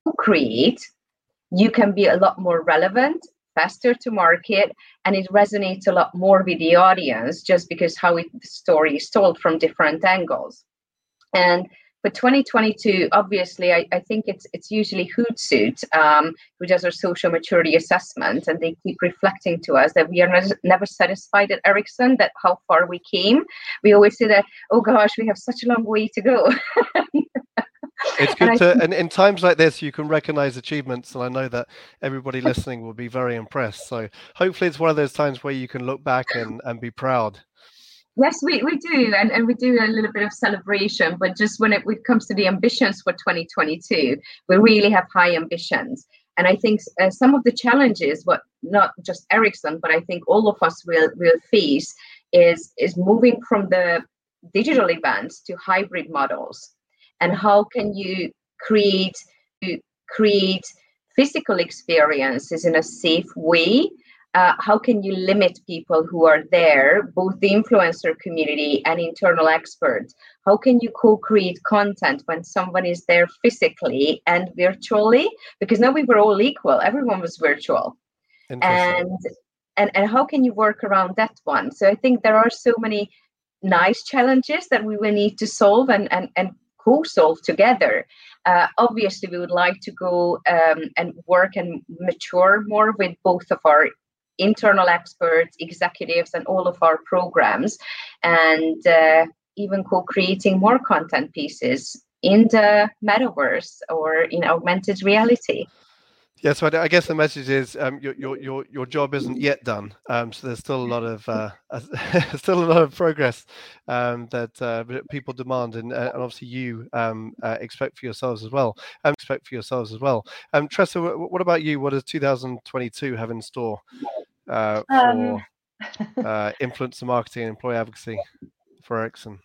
co-create you can be a lot more relevant faster to market and it resonates a lot more with the audience just because how it, the story is told from different angles and for 2022, obviously, I, I think it's it's usually Hootsuite um, who does our social maturity assessment, and they keep reflecting to us that we are ne- never satisfied at Ericsson. That how far we came. We always say that, oh gosh, we have such a long way to go. it's good and to, and in times like this, you can recognize achievements, and I know that everybody listening will be very impressed. So hopefully, it's one of those times where you can look back and and be proud. Yes, we, we do, and, and we do a little bit of celebration. But just when it, when it comes to the ambitions for 2022, we really have high ambitions. And I think uh, some of the challenges, what not just Ericsson, but I think all of us will will face, is is moving from the digital events to hybrid models, and how can you create create physical experiences in a safe way uh, how can you limit people who are there, both the influencer community and internal experts? How can you co-create content when someone is there physically and virtually? Because now we were all equal; everyone was virtual, and and and how can you work around that one? So I think there are so many nice challenges that we will need to solve and and and co-solve together. Uh, obviously, we would like to go um, and work and mature more with both of our internal experts, executives, and all of our programs, and uh, even co-creating more content pieces in the metaverse or in augmented reality. Yeah, so I, guess the message is um, your, your your your job isn't yet done. Um, so there's still a lot of uh, still a lot of progress um, that uh, people demand, and, uh, and obviously you um, uh, expect for yourselves as well. Um, expect for yourselves as well. Um, Treasa, what about you? What does 2022 have in store uh, for uh, influencer marketing and employee advocacy for Ericsson?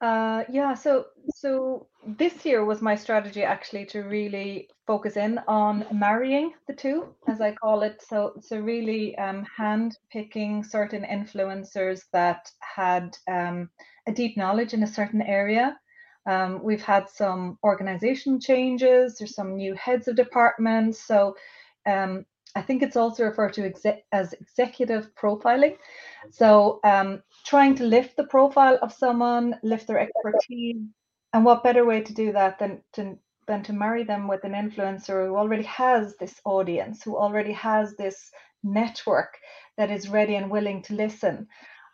Uh, yeah, so so this year was my strategy actually to really focus in on marrying the two, as I call it. So so really um, hand picking certain influencers that had um, a deep knowledge in a certain area. Um, we've had some organization changes. There's some new heads of departments. So um, I think it's also referred to as executive profiling. So, um, trying to lift the profile of someone, lift their expertise, and what better way to do that than to than to marry them with an influencer who already has this audience, who already has this network that is ready and willing to listen.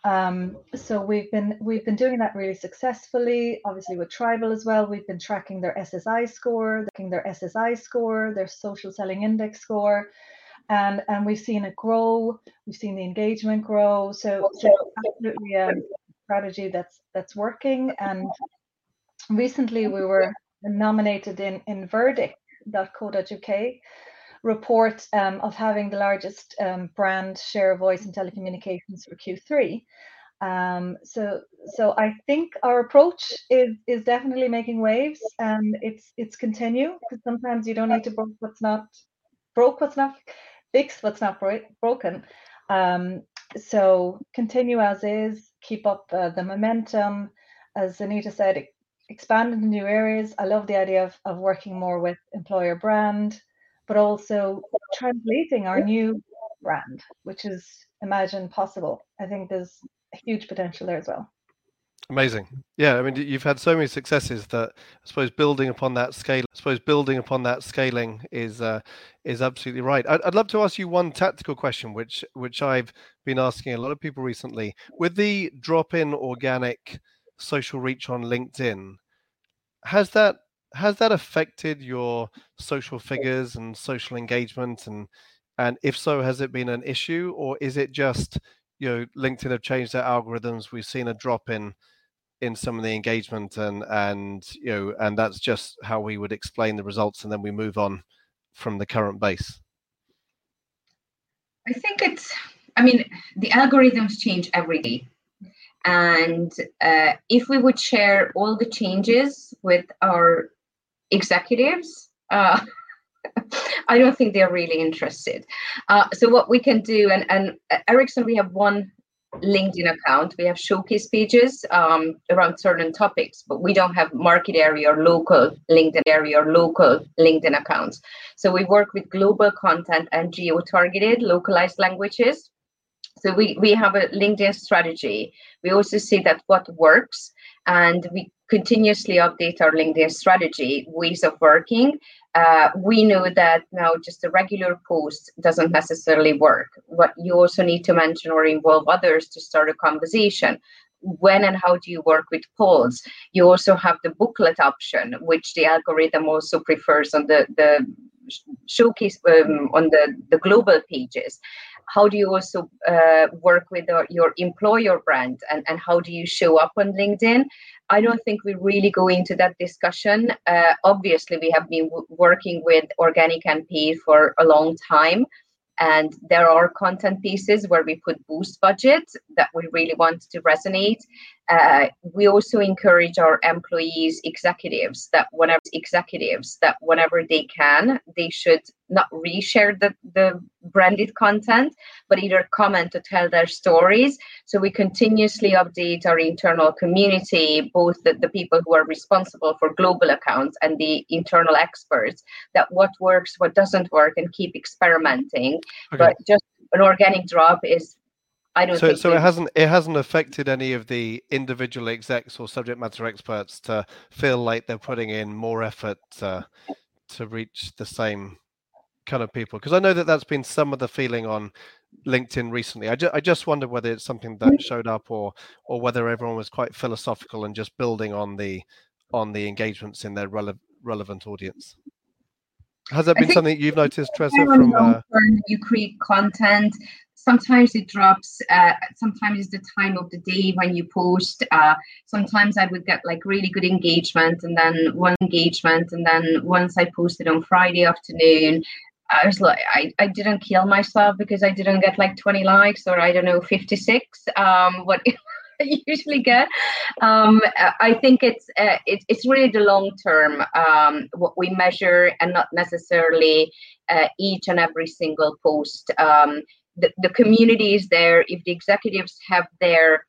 Um, so we've been we've been doing that really successfully. Obviously with Tribal as well, we've been tracking their SSI score, tracking their SSI score, their social selling index score, and and we've seen it grow. We've seen the engagement grow. So, so absolutely a strategy that's that's working. And recently we were nominated in in verdict.co.uk report um, of having the largest um, brand share of voice in telecommunications for Q3. Um, so, so I think our approach is is definitely making waves, and it's it's continue because sometimes you don't need to broke what's not broke what's not fix what's not bro- broken. Um, so continue as is, keep up uh, the momentum. As Anita said, expand into new areas. I love the idea of, of working more with employer brand, but also translating our new brand, which is Imagine Possible. I think there's huge potential there as well. Amazing. Yeah, I mean, you've had so many successes that I suppose building upon that scale, I suppose building upon that scaling is uh, is absolutely right. I'd, I'd love to ask you one tactical question, which which I've been asking a lot of people recently. With the drop in organic social reach on LinkedIn, has that has that affected your social figures and social engagement and and if so, has it been an issue or is it just you know LinkedIn have changed their algorithms? We've seen a drop in in some of the engagement and and you know and that's just how we would explain the results and then we move on from the current base i think it's i mean the algorithms change every day and uh, if we would share all the changes with our executives uh, I don't think they're really interested. Uh, so what we can do, and, and Ericsson, we have one LinkedIn account. We have showcase pages um, around certain topics, but we don't have market area or local LinkedIn area or local LinkedIn accounts. So we work with global content and geo-targeted localized languages. So we, we have a LinkedIn strategy. We also see that what works and we continuously update our LinkedIn strategy, ways of working, uh, we know that now just a regular post doesn't necessarily work. What you also need to mention or involve others to start a conversation. When and how do you work with polls? You also have the booklet option, which the algorithm also prefers on the, the showcase um, on the, the global pages how do you also uh, work with your employer brand and, and how do you show up on linkedin I don't think we really go into that discussion. Uh, obviously, we have been w- working with organic paid for a long time. and there are content pieces where we put boost budget that we really want to resonate uh, we also encourage our employees executives that whenever executives that whenever they can they should not reshare the, the branded content but either comment to tell their stories so we continuously update our internal community both the, the people who are responsible for global accounts and the internal experts that what works what doesn't work and keep experimenting okay. but just an organic drop is I don't so, so it hasn't it hasn't affected any of the individual execs or subject matter experts to feel like they're putting in more effort to, to reach the same kind of people because I know that that's been some of the feeling on LinkedIn recently. I, ju- I just wonder whether it's something that mm. showed up or or whether everyone was quite philosophical and just building on the on the engagements in their rele- relevant audience. Has that been something you've noticed, Treasa? From uh... you create content sometimes it drops uh, sometimes it's the time of the day when you post uh, sometimes i would get like really good engagement and then one engagement and then once i posted on friday afternoon i was like i, I didn't kill myself because i didn't get like 20 likes or i don't know 56 um what usually get. Um, I think it's uh, it, it's really the long term um, what we measure, and not necessarily uh, each and every single post. Um, the, the community is there if the executives have their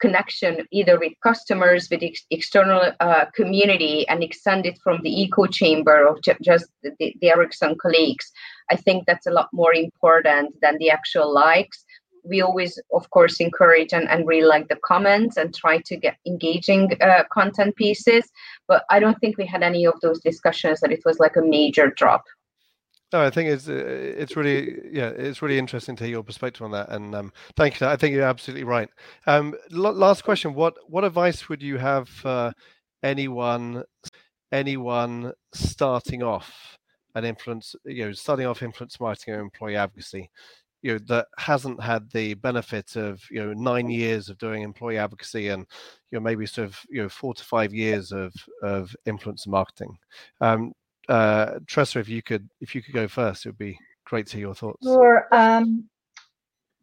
connection either with customers with ex- external uh, community and extend it from the echo chamber of ju- just the, the ericsson colleagues i think that's a lot more important than the actual likes we always of course encourage and, and really like the comments and try to get engaging uh, content pieces but i don't think we had any of those discussions that it was like a major drop no, I think it's uh, it's really yeah it's really interesting to hear your perspective on that, and um, thank you. I think you're absolutely right. Um, l- last question: what what advice would you have for anyone anyone starting off an influence you know starting off influence marketing or employee advocacy? You know that hasn't had the benefit of you know nine years of doing employee advocacy and you know maybe sort of you know four to five years of of influence marketing. Um, uh, Treasa, if you could if you could go first, it would be great to hear your thoughts. Sure. Um,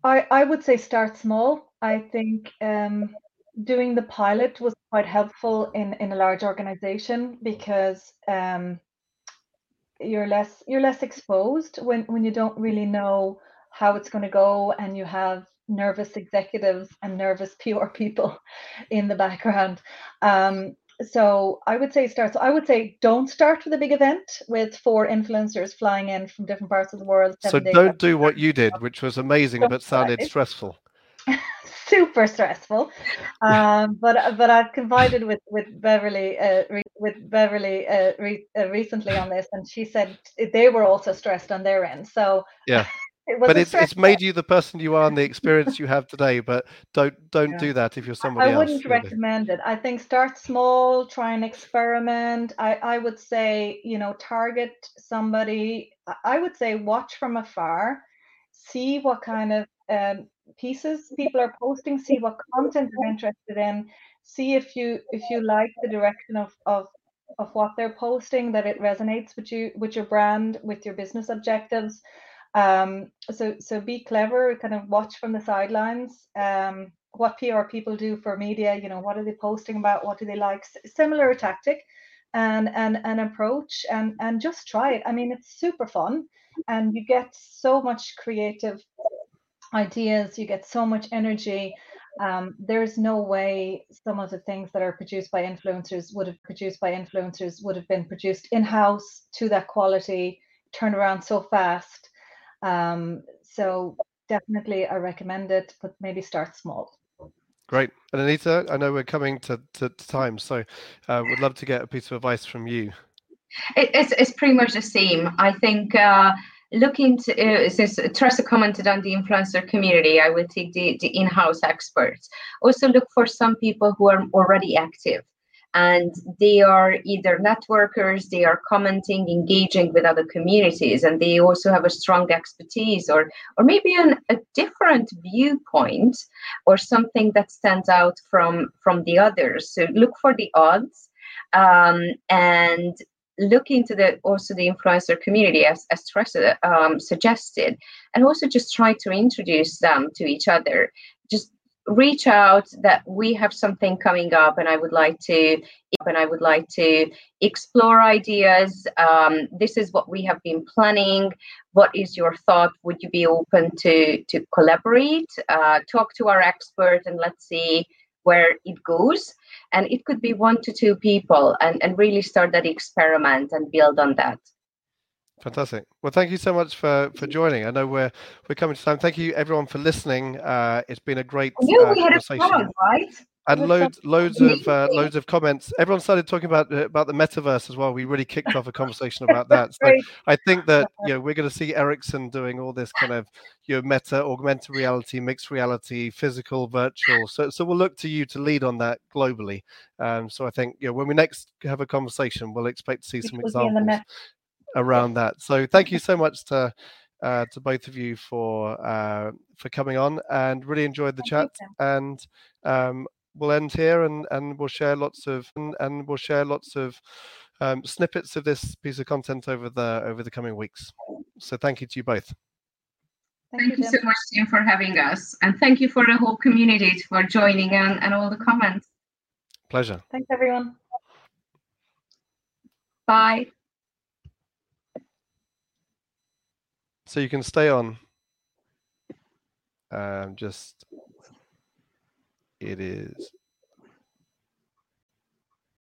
I I would say start small. I think um, doing the pilot was quite helpful in in a large organization because um, you're less you're less exposed when when you don't really know how it's going to go and you have nervous executives and nervous PR people in the background. Um, so I would say start. So I would say don't start with a big event with four influencers flying in from different parts of the world. So don't do what you did, which was amazing don't but sounded stressful. Super stressful, um, but but I've confided with with Beverly uh, re, with Beverly uh, re, uh, recently on this, and she said they were also stressed on their end. So yeah, it but it's it's made you the person you are and the experience you have today. But don't don't yeah. do that if you're somebody I wouldn't else, recommend it. I think start small, try and experiment. I I would say you know target somebody. I would say watch from afar, see what kind of um, pieces people are posting, see what content they're interested in, see if you if you like the direction of of of what they're posting that it resonates with you with your brand with your business objectives um, so so be clever, kind of watch from the sidelines. Um, what PR people do for media, you know, what are they posting about? What do they like? Similar tactic and and an approach and and just try it. I mean, it's super fun and you get so much creative ideas, you get so much energy. Um, there's no way some of the things that are produced by influencers would have produced by influencers would have been produced in-house to that quality, turn around so fast um, so definitely I recommend it, but maybe start small. Great. And Anita, I know we're coming to, to, to time, so uh, would love to get a piece of advice from you. It, it's, it's pretty much the same. I think uh, looking to, uh, since Treasa commented on the influencer community, I would take the, the in-house experts. Also look for some people who are already active and they are either networkers they are commenting engaging with other communities and they also have a strong expertise or or maybe an, a different viewpoint or something that stands out from from the others so look for the odds um, and look into the also the influencer community as as Teresa um, suggested, and also just try to introduce them to each other. Just reach out that we have something coming up and i would like to and i would like to explore ideas. Um, this is what we have been planning. What is your thought? Would you be open to to collaborate? Uh, talk to our expert and let's see where it goes. And it could be one to two people and, and really start that experiment and build on that Fantastic. Well, thank you so much for for joining. I know we're we're coming to time. Thank you everyone for listening. Uh, it's been a great uh, conversation. Fun, right? And loads, loads of uh, loads of comments. Everyone started talking about uh, about the metaverse as well. We really kicked off a conversation about that. So I think that you know we're going to see Ericsson doing all this kind of you know meta, augmented reality, mixed reality, physical, virtual. So so we'll look to you to lead on that globally. Um, so I think you know when we next have a conversation, we'll expect to see some examples around that. So thank you so much to uh, to both of you for uh, for coming on and really enjoyed the thank chat. You. And um, we'll end here and and we'll share lots of and, and we'll share lots of um, snippets of this piece of content over the over the coming weeks. So thank you to you both. Thank, thank you, so much, Tim, for having us. And thank you for the whole community for joining and, and all the comments. Pleasure. Thanks, everyone. Bye. So you can stay on. Um, just it is